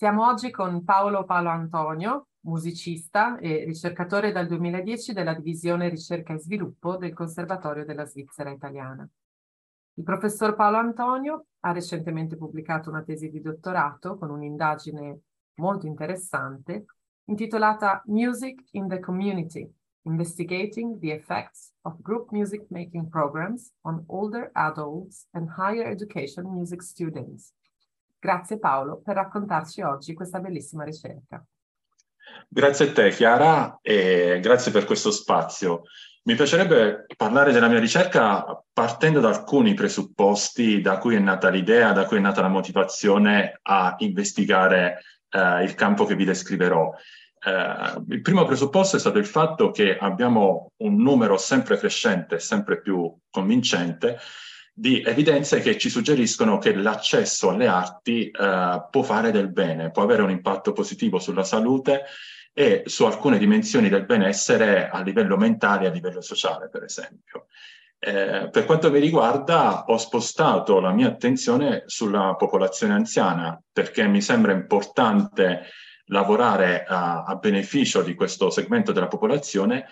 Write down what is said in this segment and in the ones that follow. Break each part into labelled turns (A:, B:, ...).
A: Siamo oggi con Paolo Paolo Antonio, musicista e ricercatore dal 2010 della divisione ricerca e sviluppo del Conservatorio della Svizzera Italiana. Il professor Paolo Antonio ha recentemente pubblicato una tesi di dottorato con un'indagine molto interessante intitolata Music in the Community, Investigating the Effects of Group Music Making Programs on Older Adults and Higher Education Music Students Grazie Paolo per raccontarci oggi questa bellissima ricerca.
B: Grazie a te Chiara e grazie per questo spazio. Mi piacerebbe parlare della mia ricerca partendo da alcuni presupposti da cui è nata l'idea, da cui è nata la motivazione a investigare eh, il campo che vi descriverò. Eh, il primo presupposto è stato il fatto che abbiamo un numero sempre crescente, sempre più convincente di evidenze che ci suggeriscono che l'accesso alle arti eh, può fare del bene, può avere un impatto positivo sulla salute e su alcune dimensioni del benessere a livello mentale e a livello sociale, per esempio. Eh, per quanto mi riguarda, ho spostato la mia attenzione sulla popolazione anziana perché mi sembra importante lavorare a, a beneficio di questo segmento della popolazione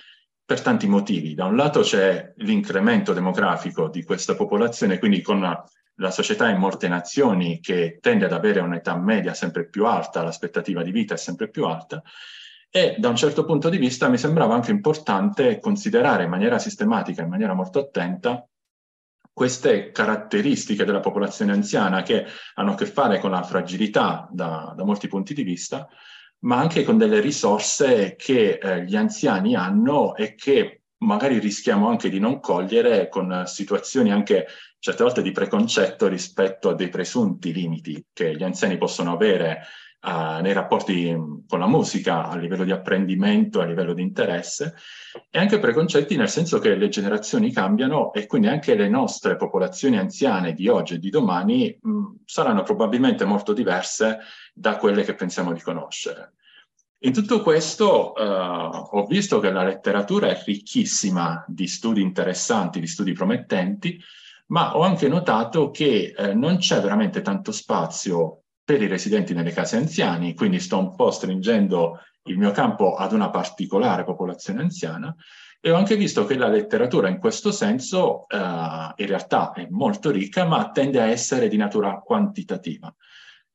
B: per tanti motivi. Da un lato c'è l'incremento demografico di questa popolazione, quindi con la società in molte nazioni che tende ad avere un'età media sempre più alta, l'aspettativa di vita è sempre più alta, e da un certo punto di vista mi sembrava anche importante considerare in maniera sistematica, in maniera molto attenta, queste caratteristiche della popolazione anziana che hanno a che fare con la fragilità da, da molti punti di vista, ma anche con delle risorse che eh, gli anziani hanno e che magari rischiamo anche di non cogliere con situazioni anche certe volte di preconcetto rispetto a dei presunti limiti che gli anziani possono avere uh, nei rapporti con la musica a livello di apprendimento, a livello di interesse e anche preconcetti nel senso che le generazioni cambiano e quindi anche le nostre popolazioni anziane di oggi e di domani mh, saranno probabilmente molto diverse da quelle che pensiamo di conoscere. In tutto questo uh, ho visto che la letteratura è ricchissima di studi interessanti, di studi promettenti, ma ho anche notato che eh, non c'è veramente tanto spazio per i residenti nelle case anziani, quindi sto un po' stringendo il mio campo ad una particolare popolazione anziana, e ho anche visto che la letteratura in questo senso uh, in realtà è molto ricca, ma tende a essere di natura quantitativa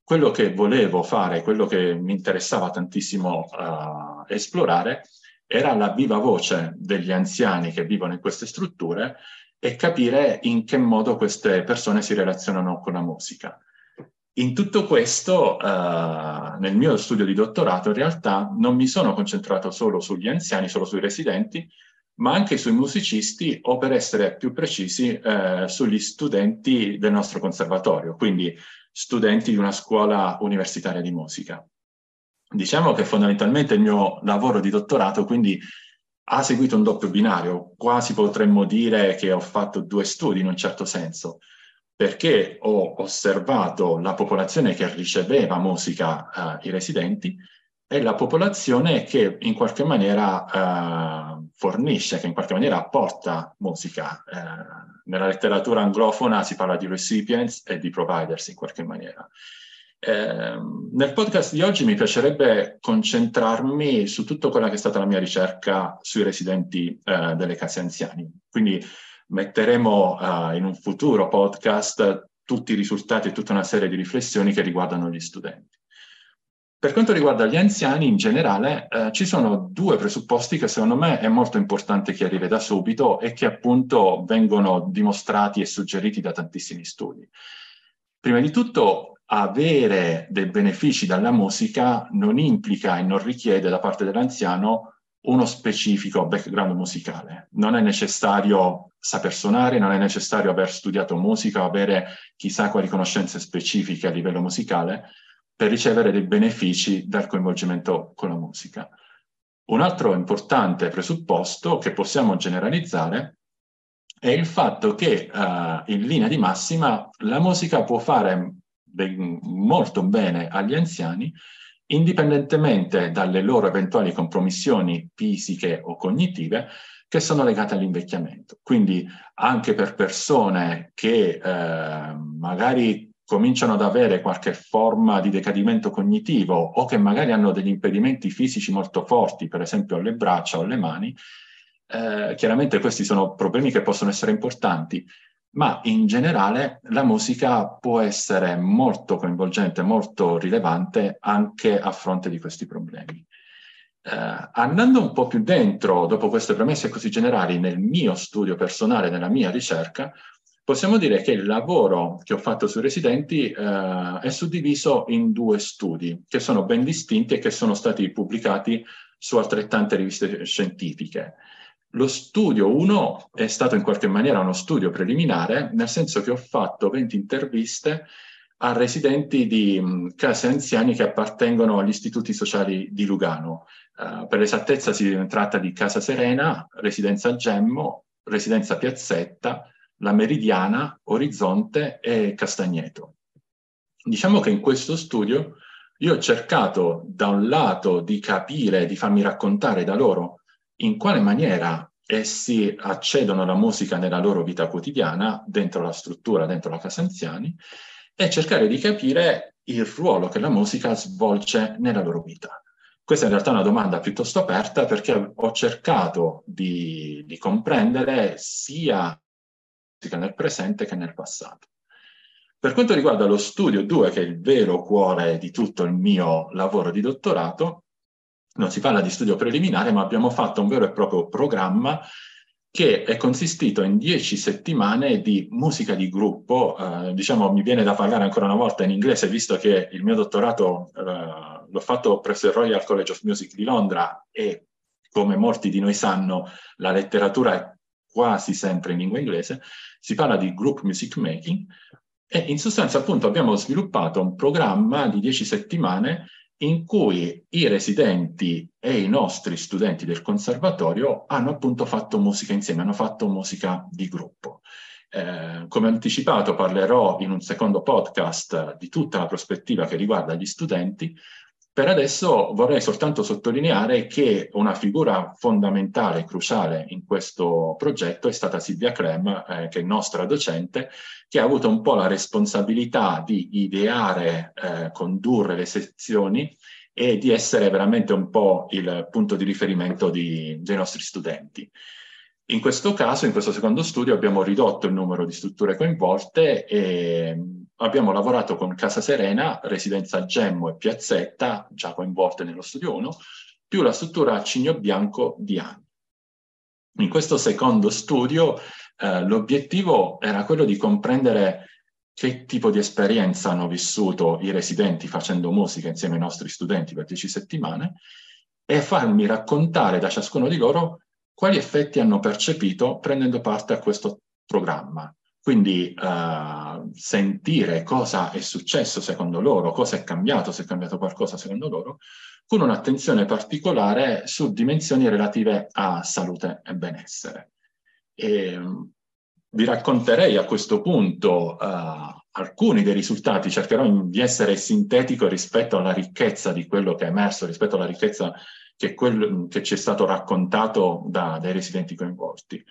B: quello che volevo fare, quello che mi interessava tantissimo uh, esplorare, era la viva voce degli anziani che vivono in queste strutture e capire in che modo queste persone si relazionano con la musica. In tutto questo, uh, nel mio studio di dottorato, in realtà non mi sono concentrato solo sugli anziani, solo sui residenti, ma anche sui musicisti o per essere più precisi eh, sugli studenti del nostro conservatorio, quindi studenti di una scuola universitaria di musica. Diciamo che fondamentalmente il mio lavoro di dottorato quindi ha seguito un doppio binario, quasi potremmo dire che ho fatto due studi in un certo senso, perché ho osservato la popolazione che riceveva musica, eh, i residenti, e la popolazione che in qualche maniera eh, fornisce, che in qualche maniera apporta musica. Eh, nella letteratura anglofona si parla di recipients e di providers in qualche maniera. Eh, nel podcast di oggi mi piacerebbe concentrarmi su tutta quella che è stata la mia ricerca sui residenti eh, delle case anziani. Quindi metteremo eh, in un futuro podcast tutti i risultati e tutta una serie di riflessioni che riguardano gli studenti. Per quanto riguarda gli anziani in generale, eh, ci sono due presupposti che secondo me è molto importante chiarire da subito e che appunto vengono dimostrati e suggeriti da tantissimi studi. Prima di tutto, avere dei benefici dalla musica non implica e non richiede da parte dell'anziano uno specifico background musicale. Non è necessario saper suonare, non è necessario aver studiato musica o avere chissà quali conoscenze specifiche a livello musicale, per ricevere dei benefici dal coinvolgimento con la musica. Un altro importante presupposto che possiamo generalizzare è il fatto che uh, in linea di massima la musica può fare ben, molto bene agli anziani indipendentemente dalle loro eventuali compromissioni fisiche o cognitive che sono legate all'invecchiamento. Quindi anche per persone che eh, magari cominciano ad avere qualche forma di decadimento cognitivo o che magari hanno degli impedimenti fisici molto forti, per esempio alle braccia o alle mani, eh, chiaramente questi sono problemi che possono essere importanti, ma in generale la musica può essere molto coinvolgente, molto rilevante anche a fronte di questi problemi. Eh, andando un po' più dentro, dopo queste premesse così generali, nel mio studio personale, nella mia ricerca, possiamo dire che il lavoro che ho fatto sui residenti eh, è suddiviso in due studi che sono ben distinti e che sono stati pubblicati su altrettante riviste scientifiche. Lo studio 1 è stato in qualche maniera uno studio preliminare, nel senso che ho fatto 20 interviste a residenti di mh, case anziani che appartengono agli istituti sociali di Lugano. Uh, per l'esattezza si tratta di Casa Serena, Residenza Gemmo, Residenza Piazzetta, La Meridiana, Orizzonte e Castagneto. Diciamo che in questo studio io ho cercato da un lato di capire, di farmi raccontare da loro in quale maniera essi accedono alla musica nella loro vita quotidiana, dentro la struttura, dentro la casa anziani, e cercare di capire il ruolo che la musica svolge nella loro vita. Questa è in realtà una domanda piuttosto aperta perché ho cercato di, di comprendere sia nel presente che nel passato. Per quanto riguarda lo studio 2, che è il vero cuore di tutto il mio lavoro di dottorato, non si parla di studio preliminare, ma abbiamo fatto un vero e proprio programma che è consistito in dieci settimane di musica di gruppo. Eh, diciamo, mi viene da parlare ancora una volta in inglese, visto che il mio dottorato eh, l'ho fatto presso il Royal College of Music di Londra e, come molti di noi sanno, la letteratura è quasi sempre in lingua inglese. Si parla di group music making e in sostanza appunto abbiamo sviluppato un programma di dieci settimane in cui i residenti e i nostri studenti del conservatorio hanno appunto fatto musica insieme, hanno fatto musica di gruppo. Eh, come anticipato parlerò in un secondo podcast di tutta la prospettiva che riguarda gli studenti, per adesso vorrei soltanto sottolineare che una figura fondamentale e cruciale in questo progetto è stata Silvia Clem, eh, che è nostra docente, che ha avuto un po' la responsabilità di ideare, eh, condurre le sezioni e di essere veramente un po' il punto di riferimento di, dei nostri studenti. In questo caso, in questo secondo studio, abbiamo ridotto il numero di strutture coinvolte e abbiamo lavorato con Casa Serena, Residenza Gemmo e Piazzetta, già coinvolte nello studio 1, più la struttura Cigno Bianco di Anni. In questo secondo studio eh, l'obiettivo era quello di comprendere che tipo di esperienza hanno vissuto i residenti facendo musica insieme ai nostri studenti per dieci settimane e farmi raccontare da ciascuno di loro quali effetti hanno percepito prendendo parte a questo programma. Quindi uh, sentire cosa è successo secondo loro, cosa è cambiato, se è cambiato qualcosa secondo loro, con un'attenzione particolare su dimensioni relative a salute e benessere. E, um, vi racconterei a questo punto uh, alcuni dei risultati, cercherò di essere sintetico rispetto alla ricchezza di quello che è emerso, rispetto alla ricchezza che, quello, che ci è stato raccontato da, dai residenti coinvolti.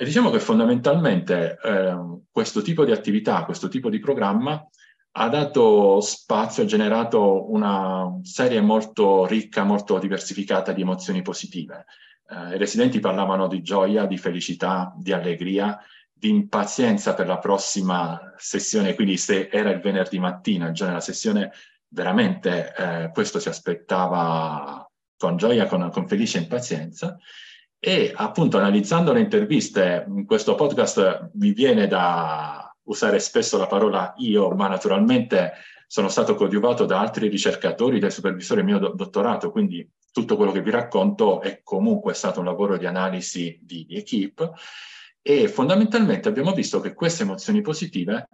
B: E diciamo che fondamentalmente eh, questo tipo di attività, questo tipo di programma ha dato spazio, ha generato una serie molto ricca, molto diversificata di emozioni positive. Eh, I residenti parlavano di gioia, di felicità, di allegria, di impazienza per la prossima sessione, quindi se era il venerdì mattina, già nella sessione, veramente eh, questo si aspettava con gioia, con, con felice impazienza. E appunto analizzando le interviste, in questo podcast mi viene da usare spesso la parola io, ma naturalmente sono stato coadiuvato da altri ricercatori, dai supervisori del mio do- dottorato, quindi tutto quello che vi racconto è comunque stato un lavoro di analisi di, equip e fondamentalmente abbiamo visto che queste emozioni positive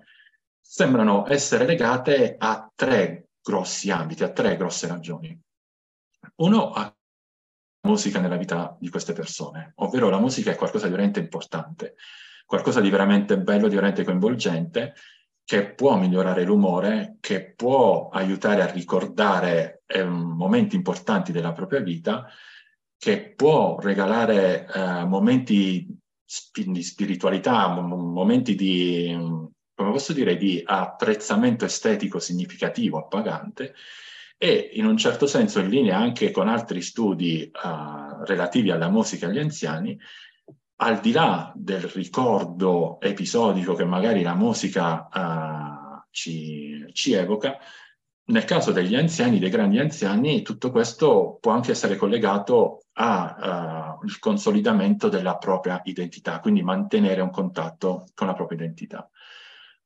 B: sembrano essere legate a tre grossi ambiti, a tre grosse ragioni. Uno, a musica nella vita di queste persone, ovvero la musica è qualcosa di veramente importante, qualcosa di veramente bello, di veramente coinvolgente, che può migliorare l'umore, che può aiutare a ricordare eh, momenti importanti della propria vita, che può regalare eh, momenti di spiritualità, momenti di, come posso dire, di apprezzamento estetico significativo, appagante, e in un certo senso in linea anche con altri studi uh, relativi alla musica agli anziani, al di là del ricordo episodico che magari la musica uh, ci, ci, evoca, nel caso degli anziani, dei grandi anziani, tutto questo può anche essere collegato al uh, consolidamento della propria identità, quindi mantenere un contatto con la propria identità.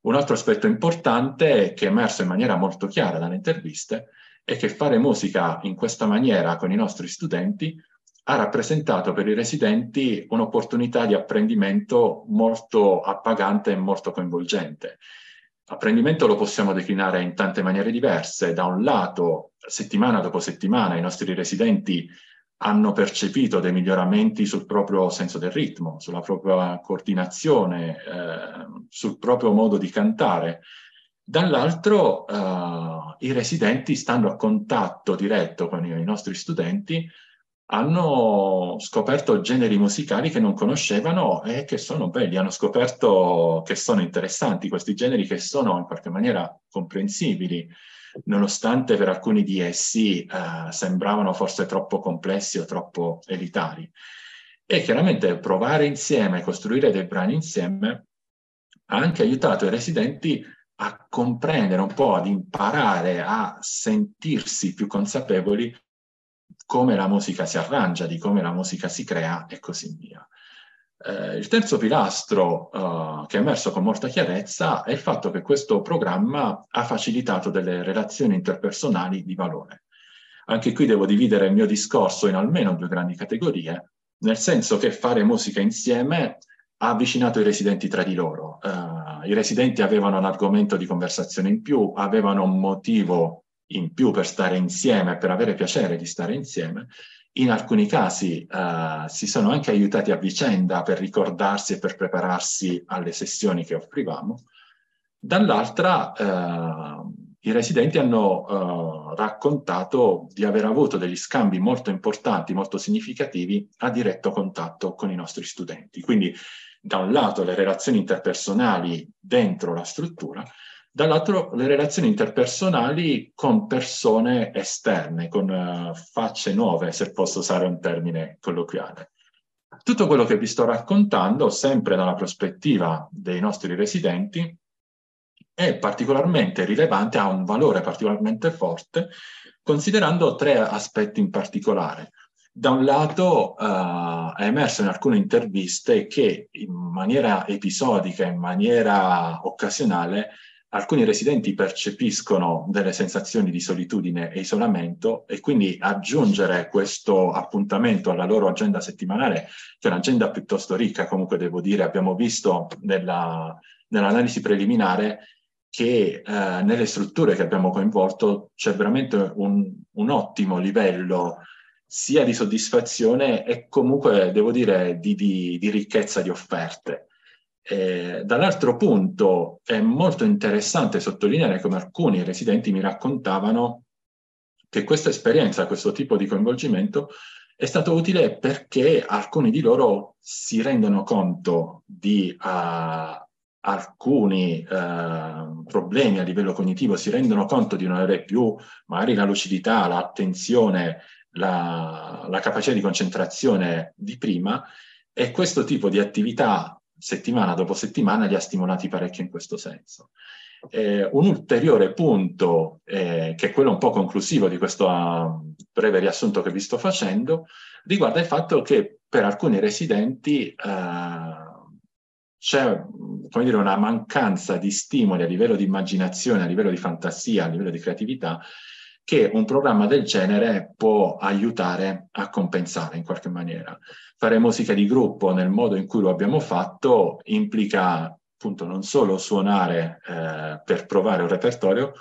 B: Un altro aspetto importante che è emerso in maniera molto chiara dalle interviste è che fare musica in questa maniera con i nostri studenti ha rappresentato per i residenti un'opportunità di apprendimento molto appagante e molto coinvolgente. Apprendimento lo possiamo declinare in tante maniere diverse. Da un lato, settimana dopo settimana, i nostri residenti hanno percepito dei miglioramenti sul proprio senso del ritmo, sulla propria coordinazione, eh, sul proprio modo di cantare. Dall'altro, eh, i residenti, stando a contatto diretto con i nostri studenti, hanno scoperto generi musicali che non conoscevano e che sono belli, hanno scoperto che sono interessanti questi generi che sono in qualche maniera comprensibili, nonostante per alcuni di essi eh, sembravano forse troppo complessi o troppo elitari. E chiaramente provare insieme, costruire dei brani insieme, ha anche aiutato i residenti a comprendere un po', ad imparare a sentirsi più consapevoli come la musica si arrangia, di come la musica si crea e così via. Eh, il terzo pilastro eh, che è emerso con molta chiarezza è il fatto che questo programma ha facilitato delle relazioni interpersonali di valore. Anche qui devo dividere il mio discorso in almeno due grandi categorie, nel senso che fare musica insieme ha avvicinato i residenti tra di loro. Uh, I residenti avevano un argomento di conversazione in più, avevano un motivo in più per stare insieme, per avere piacere di stare insieme. In alcuni casi uh, si sono anche aiutati a vicenda per ricordarsi e per prepararsi alle sessioni che offrivamo. Dall'altra, uh, i residenti hanno raccontato di aver avuto degli scambi molto importanti, molto significativi a diretto contatto con i nostri studenti. Quindi, da un lato, le relazioni interpersonali dentro la struttura, dall'altro le relazioni interpersonali con persone esterne, con uh, facce nuove, se posso usare un termine colloquiale. Tutto quello che vi sto raccontando, sempre dalla prospettiva dei nostri residenti, è particolarmente rilevante, ha un valore particolarmente forte, considerando tre aspetti in particolare. Da un lato uh, è emerso in alcune interviste che in maniera episodica, in maniera occasionale, alcuni residenti percepiscono delle sensazioni di solitudine e isolamento e quindi aggiungere questo appuntamento alla loro agenda settimanale, che è un'agenda piuttosto ricca, comunque devo dire, abbiamo visto nella, nell'analisi preliminare che eh, nelle strutture che abbiamo coinvolto c'è veramente un, un ottimo livello sia di soddisfazione e comunque, devo dire, di, di, di ricchezza di offerte. Eh, dall'altro punto è molto interessante sottolineare come alcuni residenti mi raccontavano che questa esperienza, questo tipo di coinvolgimento è stato utile perché alcuni di loro si rendono conto di uh, alcuni uh, problemi a livello cognitivo, si rendono conto di non avere più magari la lucidità, l'attenzione, la, la capacità di concentrazione di prima e questo tipo di attività settimana dopo settimana li ha stimolati parecchio in questo senso. Eh, un ulteriore punto, eh, che è quello un po' conclusivo di questo uh, breve riassunto che vi sto facendo, riguarda il fatto che per alcuni residenti uh, c'è dire, una mancanza di stimoli a livello di immaginazione, a livello di fantasia, a livello di creatività, che un programma del genere può aiutare a compensare in qualche maniera. Fare musica di gruppo nel modo in cui lo abbiamo fatto implica appunto non solo suonare eh, per provare un repertorio,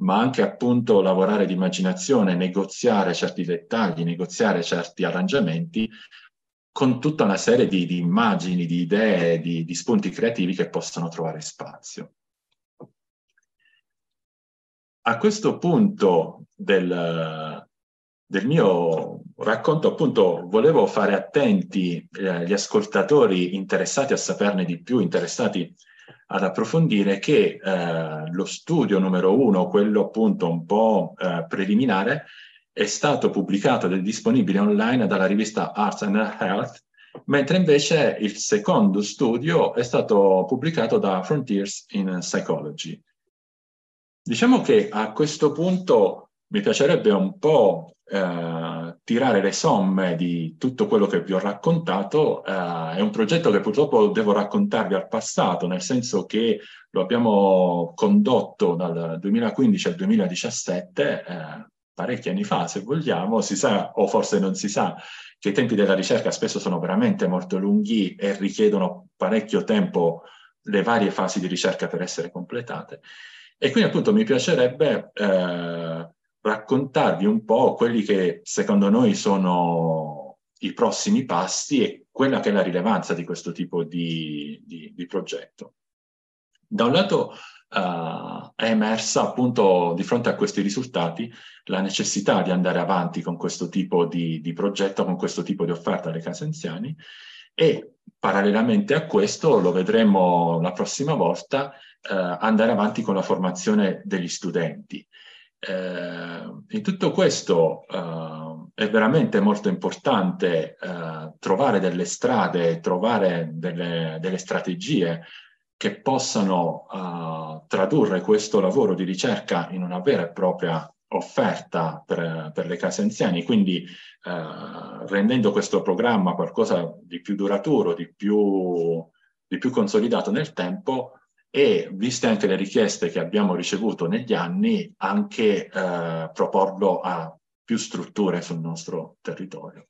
B: ma anche appunto lavorare di immaginazione, negoziare certi dettagli, negoziare certi arrangiamenti con tutta una serie di, di immagini, di idee, di, di spunti creativi che possono trovare spazio. A questo punto del, del mio racconto, appunto, volevo fare attenti eh, gli ascoltatori interessati a saperne di più, interessati ad approfondire che eh, lo studio numero uno, quello appunto un po' eh, preliminare, è stato pubblicato ed è disponibile online dalla rivista Arts and Health, mentre invece il secondo studio è stato pubblicato da Frontiers in Psychology. Diciamo che a questo punto mi piacerebbe un po' eh, tirare le somme di tutto quello che vi ho raccontato. Eh, è un progetto che purtroppo devo raccontarvi al passato, nel senso che lo abbiamo condotto dal 2015 al 2017, eh, parecchi anni fa, se vogliamo, si sa, o forse non si sa, che i tempi della ricerca spesso sono veramente molto lunghi e richiedono parecchio tempo le varie fasi di ricerca per essere completate. E quindi appunto mi piacerebbe eh, raccontarvi un po' quelli che secondo noi sono i prossimi passi e quella che è la rilevanza di questo tipo di, di, di progetto. Da un lato uh, è emersa appunto di fronte a questi risultati la necessità di andare avanti con questo tipo di, di progetto, con questo tipo di offerta alle case anziani e parallelamente a questo, lo vedremo la prossima volta, uh, andare avanti con la formazione degli studenti. Eh, in tutto questo eh, è veramente molto importante eh, trovare delle strade, trovare delle, delle strategie che possano uh, tradurre questo lavoro di ricerca in una vera e propria offerta per, per le case anziani, quindi uh, rendendo questo programma qualcosa di più duraturo, di più, di più consolidato nel tempo, e viste anche le richieste che abbiamo ricevuto negli anni, anche eh, proporlo a più strutture sul nostro territorio.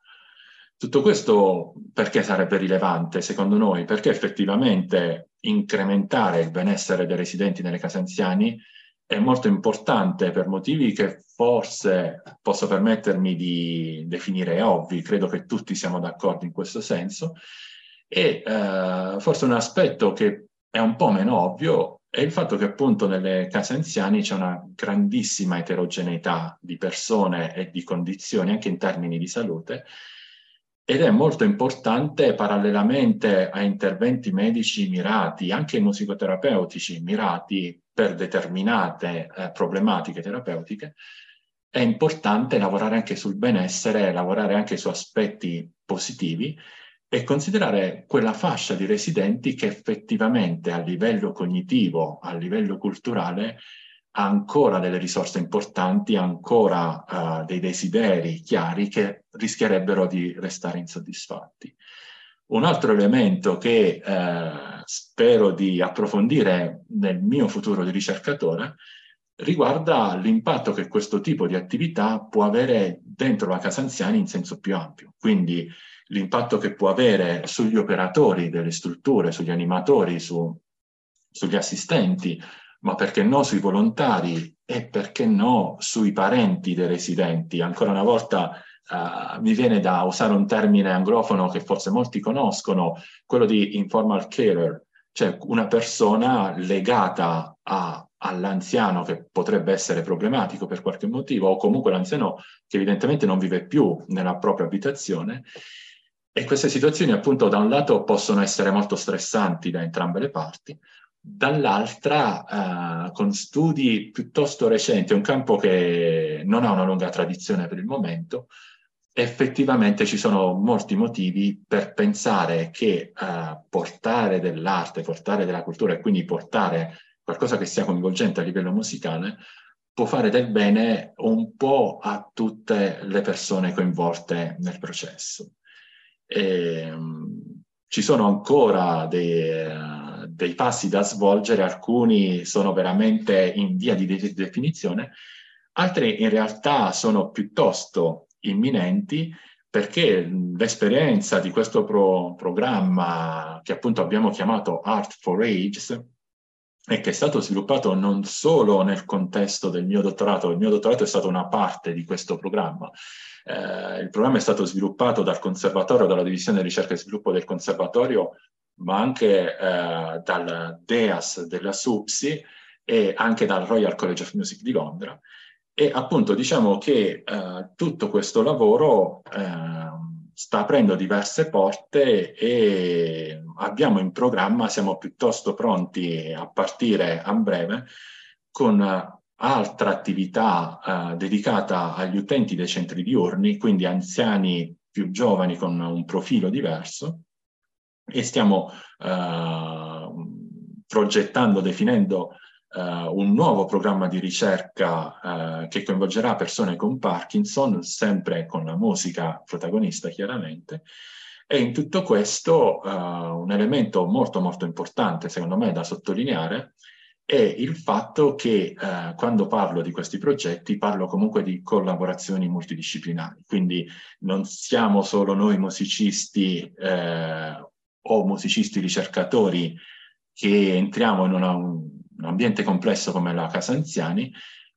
B: Tutto questo perché sarebbe rilevante secondo noi? Perché effettivamente incrementare il benessere dei residenti nelle case anziani è molto importante per motivi che forse posso permettermi di definire ovvi, credo che tutti siamo d'accordo in questo senso, e eh, forse un aspetto che è un po' meno ovvio è il fatto che appunto nelle case anziani c'è una grandissima eterogeneità di persone e di condizioni anche in termini di salute ed è molto importante parallelamente a interventi medici mirati, anche musicoterapeutici mirati per determinate eh, problematiche terapeutiche, è importante lavorare anche sul benessere, lavorare anche su aspetti positivi e considerare quella fascia di residenti che effettivamente a livello cognitivo, a livello culturale, ha ancora delle risorse importanti, ancora uh, dei desideri chiari che rischierebbero di restare insoddisfatti. Un altro elemento che eh, spero di approfondire nel mio futuro di ricercatore riguarda l'impatto che questo tipo di attività può avere dentro la casa anziani in senso più ampio. Quindi l'impatto che può avere sugli operatori delle strutture, sugli animatori, su, sugli assistenti, ma perché no sui volontari e perché no sui parenti dei residenti. Ancora una volta uh, mi viene da usare un termine anglofono che forse molti conoscono, quello di informal carer, cioè una persona legata a, all'anziano che potrebbe essere problematico per qualche motivo o comunque l'anziano che evidentemente non vive più nella propria abitazione e queste situazioni appunto da un lato possono essere molto stressanti da entrambe le parti, dall'altra eh, con studi piuttosto recenti, un campo che non ha una lunga tradizione per il momento, effettivamente ci sono molti motivi per pensare che eh, portare dell'arte, portare della cultura e quindi portare qualcosa che sia coinvolgente a livello musicale può fare del bene un po' a tutte le persone coinvolte nel processo. E, um, ci sono ancora dei, uh, dei, passi da svolgere, alcuni sono veramente in via di de- definizione, altri in realtà sono piuttosto imminenti perché l'esperienza di questo pro- programma che appunto abbiamo chiamato Art for Ages e che è stato sviluppato non solo nel contesto del mio dottorato, il mio dottorato è stato una parte di questo programma, eh, il programma è stato sviluppato dal conservatorio, dalla divisione ricerca e sviluppo del conservatorio, ma anche eh, dal DEAS della SUPSI e anche dal Royal College of Music di Londra. E appunto diciamo che eh, tutto questo lavoro ehm, sta aprendo diverse porte e abbiamo in programma, siamo piuttosto pronti a partire a breve con altra attività uh, dedicata agli utenti dei centri diurni, quindi anziani più giovani con un profilo diverso e stiamo uh, progettando, definendo uh, un nuovo programma di ricerca che coinvolgerà persone con Parkinson, sempre con la musica protagonista chiaramente, e in tutto questo un elemento molto molto importante secondo me da sottolineare è il fatto che eh, quando parlo di questi progetti parlo comunque di collaborazioni multidisciplinari, quindi non siamo solo noi musicisti eh, o musicisti ricercatori che entriamo in una, un, ambiente complesso come la Casa Anziani,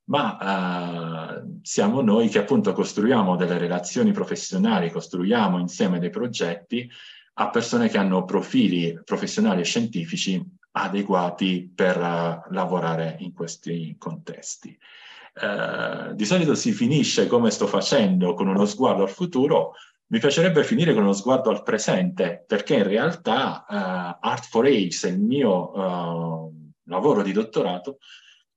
B: ma eh, siamo noi che appunto costruiamo delle relazioni professionali, costruiamo insieme dei progetti a persone che hanno profili professionali e scientifici adeguati per uh, lavorare in questi contesti. Uh, di solito si finisce come sto facendo con uno sguardo al futuro, mi piacerebbe finire con uno sguardo al presente, perché in realtà uh, Art for Age, il mio lavoro di dottorato,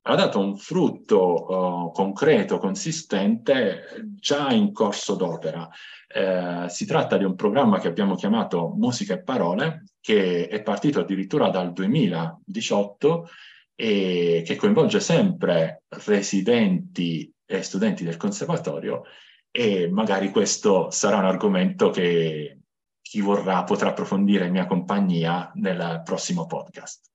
B: ha dato un frutto uh, concreto, consistente, già in corso d'opera. Eh, si tratta di un programma che abbiamo chiamato Musica e Parole, che è partito addirittura dal 2018 e che coinvolge sempre residenti e studenti del conservatorio e magari questo sarà un argomento che chi vorrà potrà approfondire in mia compagnia nel prossimo podcast.